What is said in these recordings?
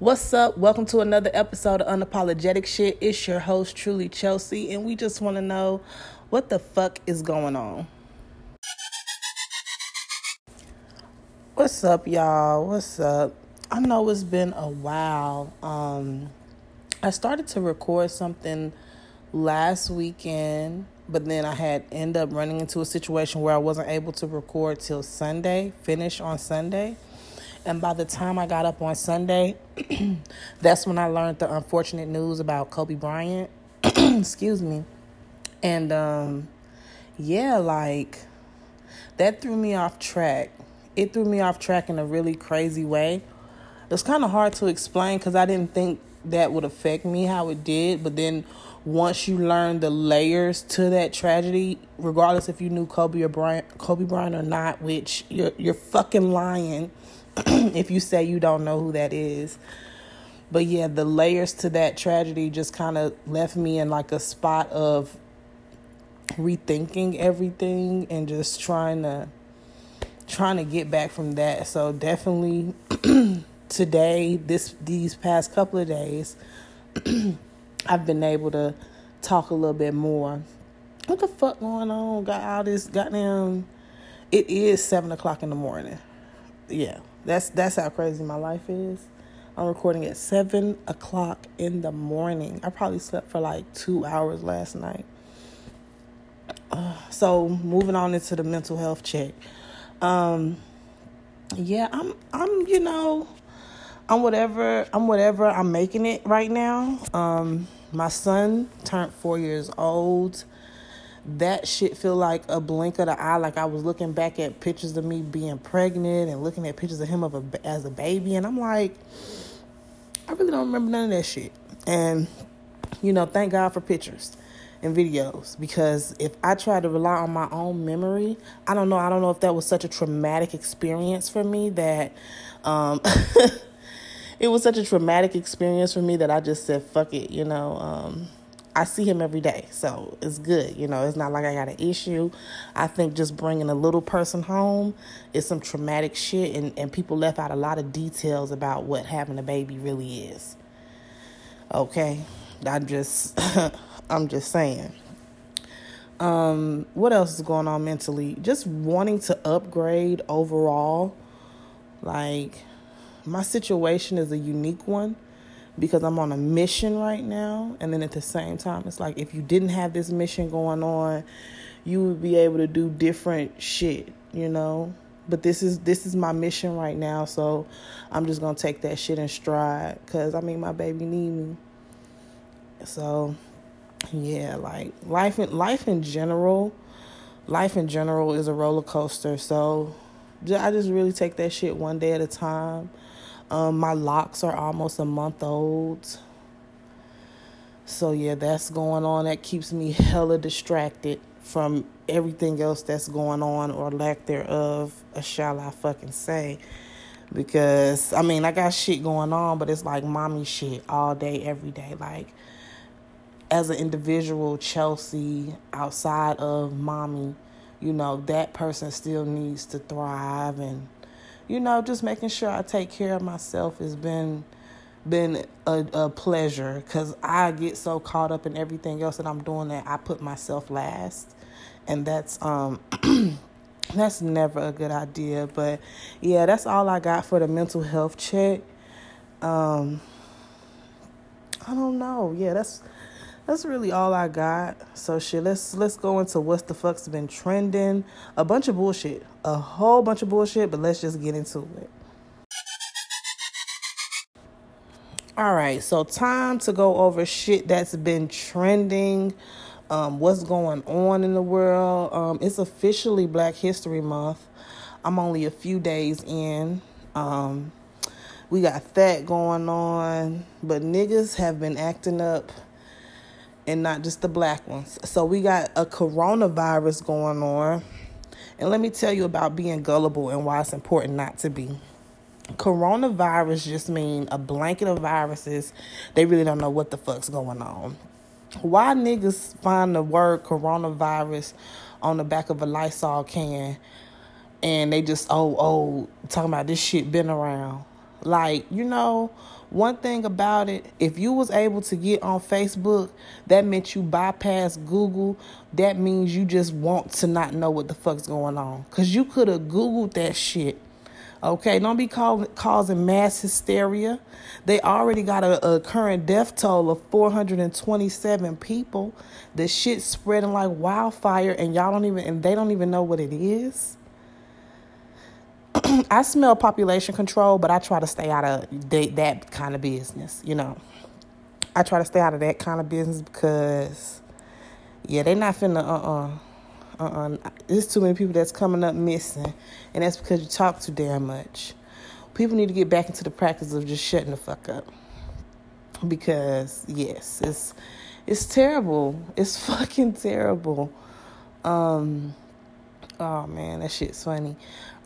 What's up? Welcome to another episode of Unapologetic Shit. It's your host, Truly Chelsea, and we just want to know what the fuck is going on. What's up, y'all? What's up? I know it's been a while. Um, I started to record something last weekend, but then I had end up running into a situation where I wasn't able to record till Sunday, finish on Sunday. And by the time I got up on Sunday, that's when I learned the unfortunate news about Kobe Bryant. Excuse me. And um, yeah, like that threw me off track. It threw me off track in a really crazy way. It's kind of hard to explain because I didn't think that would affect me how it did. But then once you learn the layers to that tragedy, regardless if you knew Kobe or Bryant, Kobe Bryant or not, which you're you're fucking lying if you say you don't know who that is. But yeah, the layers to that tragedy just kind of left me in like a spot of rethinking everything and just trying to trying to get back from that. So definitely today, this these past couple of days, I've been able to talk a little bit more. What the fuck going on? Got all this goddamn. It is seven o'clock in the morning. Yeah, that's that's how crazy my life is. I'm recording at seven o'clock in the morning. I probably slept for like two hours last night. Uh, so moving on into the mental health check. Um, yeah, I'm I'm you know I'm whatever I'm whatever I'm making it right now. Um, my son turned four years old that shit feel like a blink of the eye. Like I was looking back at pictures of me being pregnant and looking at pictures of him of a, as a baby, and I'm like, I really don't remember none of that shit. And you know, thank God for pictures and videos because if I try to rely on my own memory, I don't know. I don't know if that was such a traumatic experience for me that. Um, it was such a traumatic experience for me that I just said, fuck it, you know. Um, I see him every day, so it's good. You know, it's not like I got an issue. I think just bringing a little person home is some traumatic shit, and, and people left out a lot of details about what having a baby really is. Okay, I just, I'm just saying. Um, what else is going on mentally? Just wanting to upgrade overall. Like, my situation is a unique one because I'm on a mission right now. And then at the same time, it's like if you didn't have this mission going on, you would be able to do different shit, you know? But this is this is my mission right now, so I'm just gonna take that shit in stride. Cause I mean, my baby need me. So, yeah, like life in life in general, life in general is a roller coaster. So, I just really take that shit one day at a time um, my locks are almost a month old. So yeah, that's going on. That keeps me hella distracted from everything else that's going on or lack thereof, shall I fucking say. Because I mean I got shit going on, but it's like mommy shit all day, every day. Like as an individual, Chelsea, outside of mommy, you know, that person still needs to thrive and you know, just making sure I take care of myself has been been a, a pleasure because I get so caught up in everything else that I'm doing that I put myself last, and that's um. that's never a good idea. But yeah that's all i got for the mental health check. Um i don't know. Yeah that's that's really all I got. So shit, let's let's go into what's the fuck's been trending. A bunch of bullshit. A whole bunch of bullshit, but let's just get into it. All right, so time to go over shit that's been trending. Um, what's going on in the world? Um, it's officially Black History Month. I'm only a few days in. Um, we got that going on, but niggas have been acting up and not just the black ones. So we got a coronavirus going on. And let me tell you about being gullible and why it's important not to be. Coronavirus just mean a blanket of viruses. They really don't know what the fuck's going on. Why niggas find the word coronavirus on the back of a Lysol can and they just oh oh talking about this shit been around. Like, you know, one thing about it, if you was able to get on Facebook, that meant you bypass Google. That means you just want to not know what the fuck's going on. Cause you could have Googled that shit. Okay, don't be call, causing mass hysteria. They already got a, a current death toll of 427 people. The shit spreading like wildfire, and y'all don't even and they don't even know what it is. I smell population control, but I try to stay out of that, kind of business, you know. I try to stay out of that kind of business because, yeah, they not finna, uh-uh, uh-uh. There's too many people that's coming up missing, and that's because you talk too damn much. People need to get back into the practice of just shutting the fuck up. Because, yes, it's, it's terrible. It's fucking terrible. Um, oh, man, that shit's funny.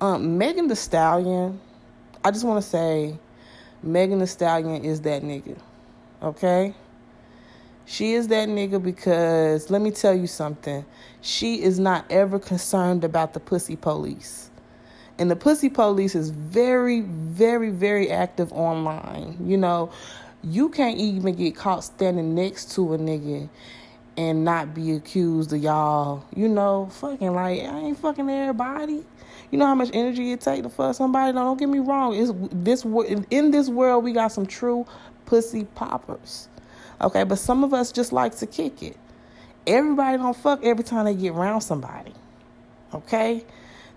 Um, Megan Thee Stallion, I just want to say, Megan Thee Stallion is that nigga. Okay? She is that nigga because let me tell you something. She is not ever concerned about the pussy police. And the pussy police is very, very, very active online. You know, you can't even get caught standing next to a nigga and not be accused of y'all, you know, fucking like I ain't fucking everybody. You know how much energy it takes to fuck somebody. don't get me wrong. It's this in this world we got some true pussy poppers. Okay, but some of us just like to kick it. Everybody don't fuck every time they get around somebody. Okay?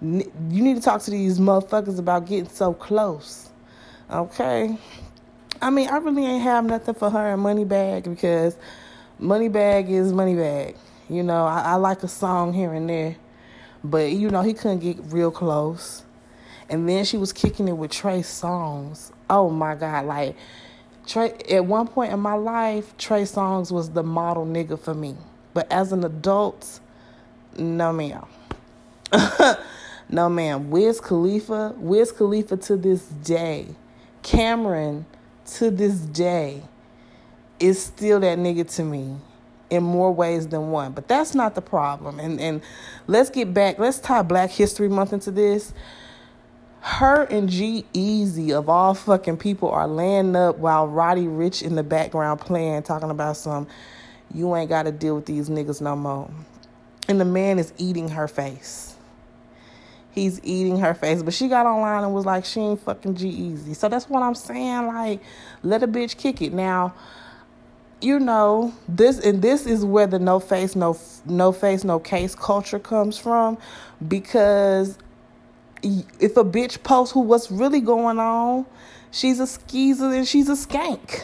You need to talk to these motherfuckers about getting so close. Okay? I mean, I really ain't have nothing for her in Moneybagg because Moneybagg is Moneybagg. You know, I, I like a song here and there. But you know, he couldn't get real close. And then she was kicking it with Trey Songz. Oh my God. Like Trey at one point in my life, Trey Songz was the model nigga for me. But as an adult, no ma'am. no ma'am. Wiz Khalifa, Wiz Khalifa to this day, Cameron to this day is still that nigga to me in more ways than one. But that's not the problem. And and let's get back. Let's tie Black History Month into this. Her and G-Eazy of all fucking people are laying up while Roddy Ricch in the background playing, talking about some you ain't gotta deal with these niggas no more. And the man is eating her face. He's eating her face. But she got online and was like, she ain't fucking G-Eazy. So that's what I'm saying. Like, let a bitch kick it. Now, you know this and this is where the no face no no face no case culture comes from because if a bitch posts who what's really going on she's a skeezer and she's a skank.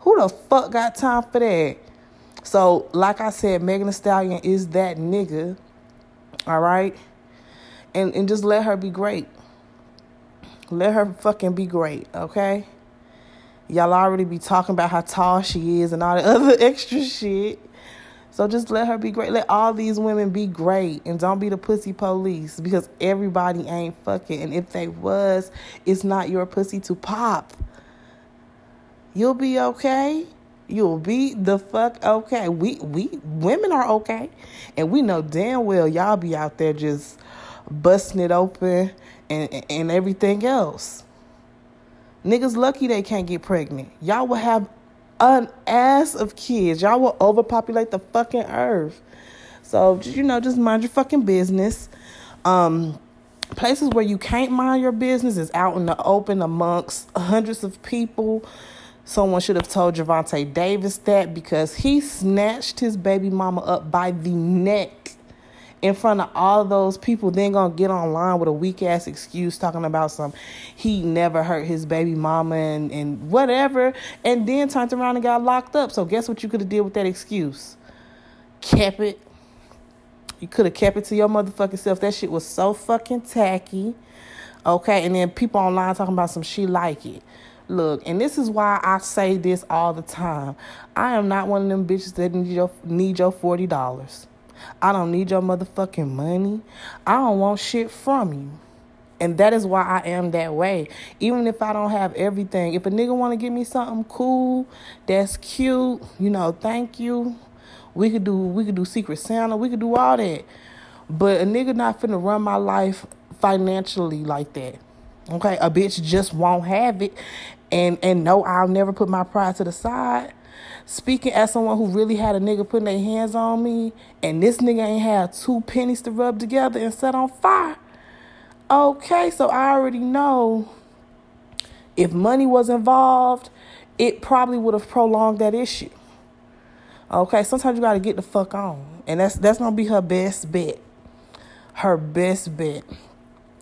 Who the fuck got time for that? So like i said megan Thee stallion is that nigga all right and and just let her be great. Let her fucking be great okay Y'all already be talking about how tall she is and all the other extra shit. So just let her be great. Let all these women be great and don't be the pussy police because everybody ain't fucking. And if they was, it's not your pussy to pop. You'll be okay. You'll be the fuck okay. We we women are okay. And we know damn well y'all be out there just busting it open and and everything else. Niggas lucky they can't get pregnant. Y'all will have an ass of kids. Y'all will overpopulate the fucking earth. So, you know, just mind your fucking business. Um, places where you can't mind your business is out in the open amongst hundreds of people. Someone should have told Gervonta Davis that because he snatched his baby mama up by the neck in front of all those people, then gonna get online with a weak ass excuse talking about some he never hurt his baby mama and, and whatever, and then turned around and got locked up. So guess what you could have did with that excuse? Kept it. You could have kept it to your motherfucking self. That shit was so fucking tacky. Okay, and then people online talking about some she like it. Look, and this is why I say this all the time. I am not one of them bitches that need your need your forty dollars. I don't need your motherfucking money. I don't want shit from you. And that is why I am that way. Even if I don't have everything. If a nigga want to give me something cool, that's cute, you know, thank you. We could do we could do Secret Santa, we could do all that. But a nigga not finna run my life financially like that. Okay, a bitch just won't have it and and no, I'll never put my pride to the side. Speaking as someone who really had a nigga putting their hands on me, and this nigga ain't had two pennies to rub together and set on fire. Okay, so I already know if money was involved, it probably would have prolonged that issue. Okay, sometimes you gotta get the fuck on. And that's that's gonna be her best bet. Her best bet.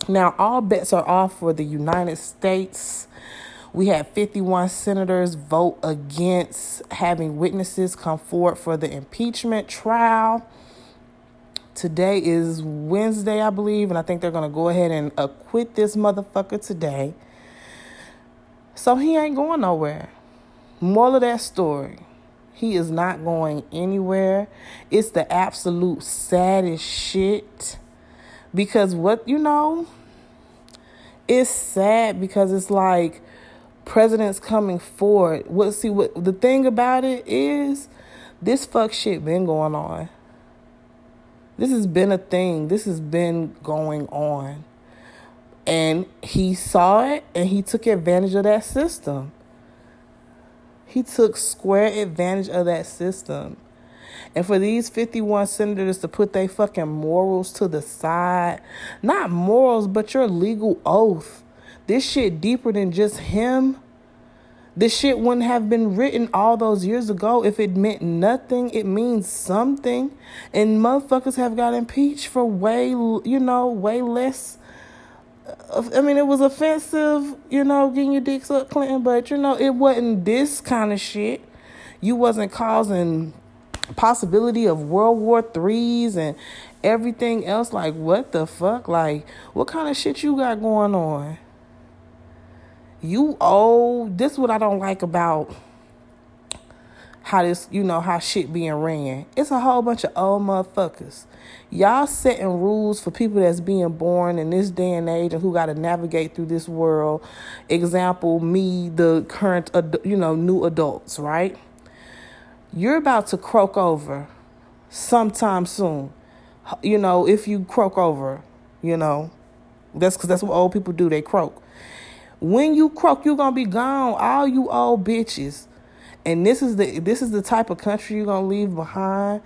Now all bets are off for the United States we had 51 senators vote against having witnesses come forward for the impeachment trial. Today is Wednesday, I believe, and I think they're going to go ahead and acquit this motherfucker today. So he ain't going nowhere. More of that story. He is not going anywhere. It's the absolute saddest shit. Because what, you know, it's sad because it's like presidents coming forward. What see what the thing about it is this fuck shit been going on. This has been a thing. This has been going on. And he saw it and he took advantage of that system. He took square advantage of that system. And for these 51 senators to put their fucking morals to the side, not morals, but your legal oath this shit deeper than just him. This shit wouldn't have been written all those years ago if it meant nothing. It means something. And motherfuckers have got impeached for way, you know, way less. I mean, it was offensive, you know, getting your dicks up, Clinton, but, you know, it wasn't this kind of shit. You wasn't causing possibility of World War Threes and everything else. Like, what the fuck? Like, what kind of shit you got going on? You old. This is what I don't like about how this, you know, how shit being ran. It's a whole bunch of old motherfuckers. Y'all setting rules for people that's being born in this day and age and who got to navigate through this world. Example, me, the current, you know, new adults, right? You're about to croak over sometime soon. You know, if you croak over, you know, that's because that's what old people do. They croak. When you croak, you're gonna be gone. All you old bitches. And this is the this is the type of country you're gonna leave behind.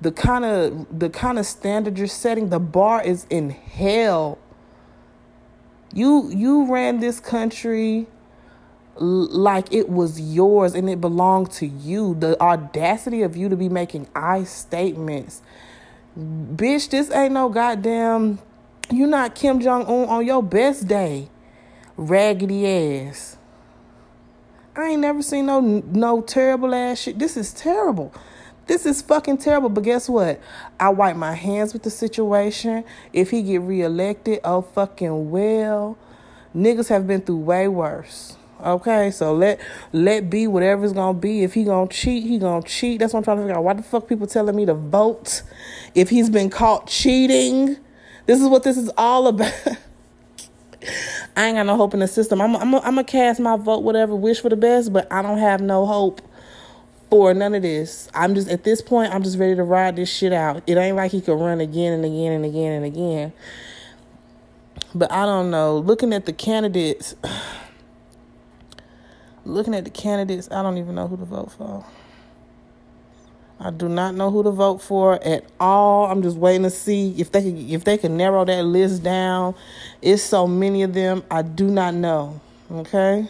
The kind of the kind of standard you're setting, the bar is in hell. You you ran this country like it was yours and it belonged to you. The audacity of you to be making I statements. Bitch, this ain't no goddamn you're not Kim Jong Un on your best day raggedy ass. I ain't never seen no no terrible ass shit. This is terrible. This is fucking terrible. But guess what? I wipe my hands with the situation. If he get reelected, oh fucking well. Niggas have been through way worse. Okay, so let let be whatever's gonna be. If he gonna cheat, he gonna cheat. That's what I'm trying to figure out. Why the fuck people telling me to vote if he's been caught cheating? This is what this is all about. I ain't got no hope in the system. I'm I'm I'm gonna cast my vote, whatever, wish for the best, but I don't have no hope for none of this. I'm just at this point, I'm just ready to ride this shit out. It ain't like he could run again and again and again and again. But I don't know. Looking at the candidates, looking at the candidates, I don't even know who to vote for. I do not know who to vote for at all. I'm just waiting to see if they can if they can narrow that list down. It's so many of them. I do not know. Okay?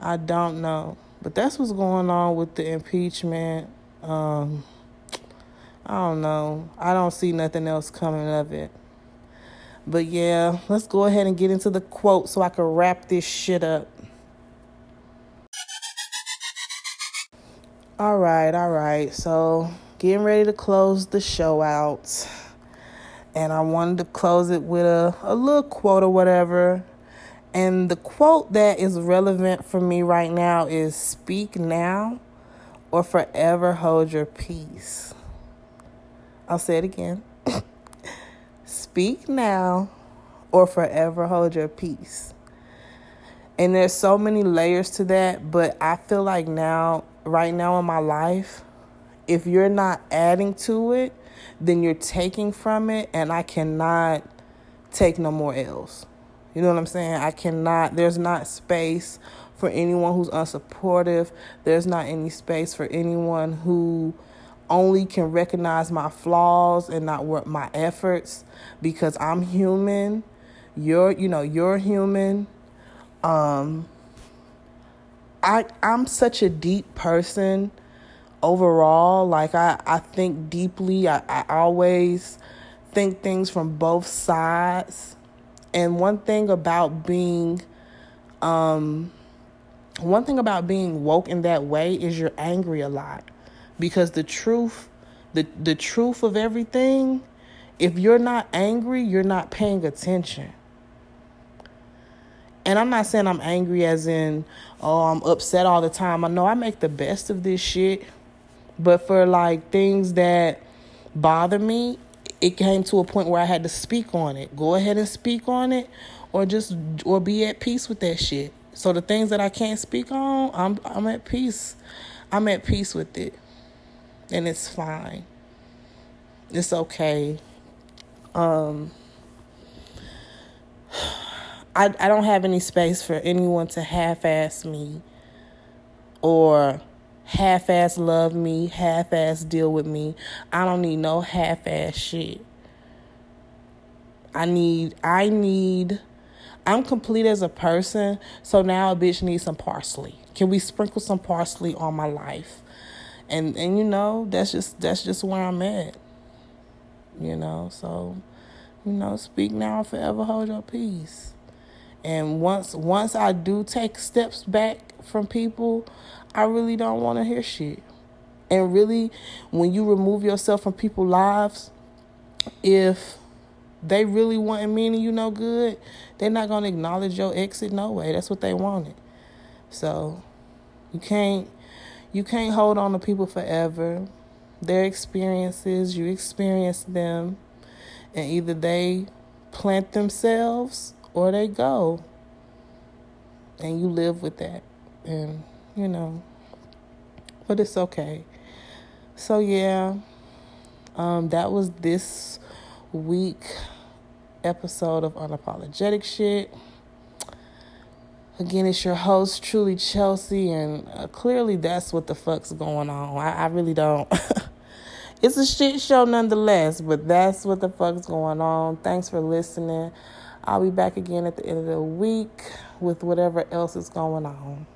I don't know. But that's what's going on with the impeachment. Um I don't know. I don't see nothing else coming of it. But yeah, let's go ahead and get into the quote so I can wrap this shit up. All right, all right. So, getting ready to close the show out. And I wanted to close it with a, a little quote or whatever. And the quote that is relevant for me right now is Speak now or forever hold your peace. I'll say it again. Speak now or forever hold your peace. And there's so many layers to that, but I feel like now right now in my life, if you're not adding to it, then you're taking from it, and I cannot take no more L's. You know what I'm saying? I cannot, there's not space for anyone who's unsupportive. There's not any space for anyone who only can recognize my flaws and not work my efforts because I'm human. You're, you know, you're human. Um, I I'm such a deep person overall. Like I, I think deeply. I, I always think things from both sides. And one thing about being um one thing about being woke in that way is you're angry a lot. Because the truth the the truth of everything, if you're not angry, you're not paying attention. And I'm not saying I'm angry as in, oh, I'm upset all the time. I know I make the best of this shit. But for like things that bother me, it came to a point where I had to speak on it. Go ahead and speak on it or just or be at peace with that shit. So the things that I can't speak on, I'm I'm at peace. I'm at peace with it. And it's fine. It's okay. Um I, I don't have any space for anyone to half ass me or half ass love me, half ass deal with me. I don't need no half ass shit. I need, I need, I'm complete as a person, so now a bitch needs some parsley. Can we sprinkle some parsley on my life? And and you know, that's just that's just where I'm at. You know, so you know, speak now or forever hold your peace. And once once I do take steps back from people, I really don't want to hear shit. And really, when you remove yourself from people's lives, if they really want meaning you no good, they're not gonna acknowledge your exit no way. That's what they wanted. So you can't you can't hold on to people forever. Their experiences, you experience them, and either they plant themselves or they go. And you live with that. And, you know, but it's okay. So, yeah, um, that was this week episode of Unapologetic Shit. Again, it's your host, Truly Chelsea, and uh, clearly that's what the fuck's going on. I, I really don't. it's a shit show nonetheless, but that's what the fuck's going on. Thanks for listening. I'll be back again at the end of the week with whatever else is going on.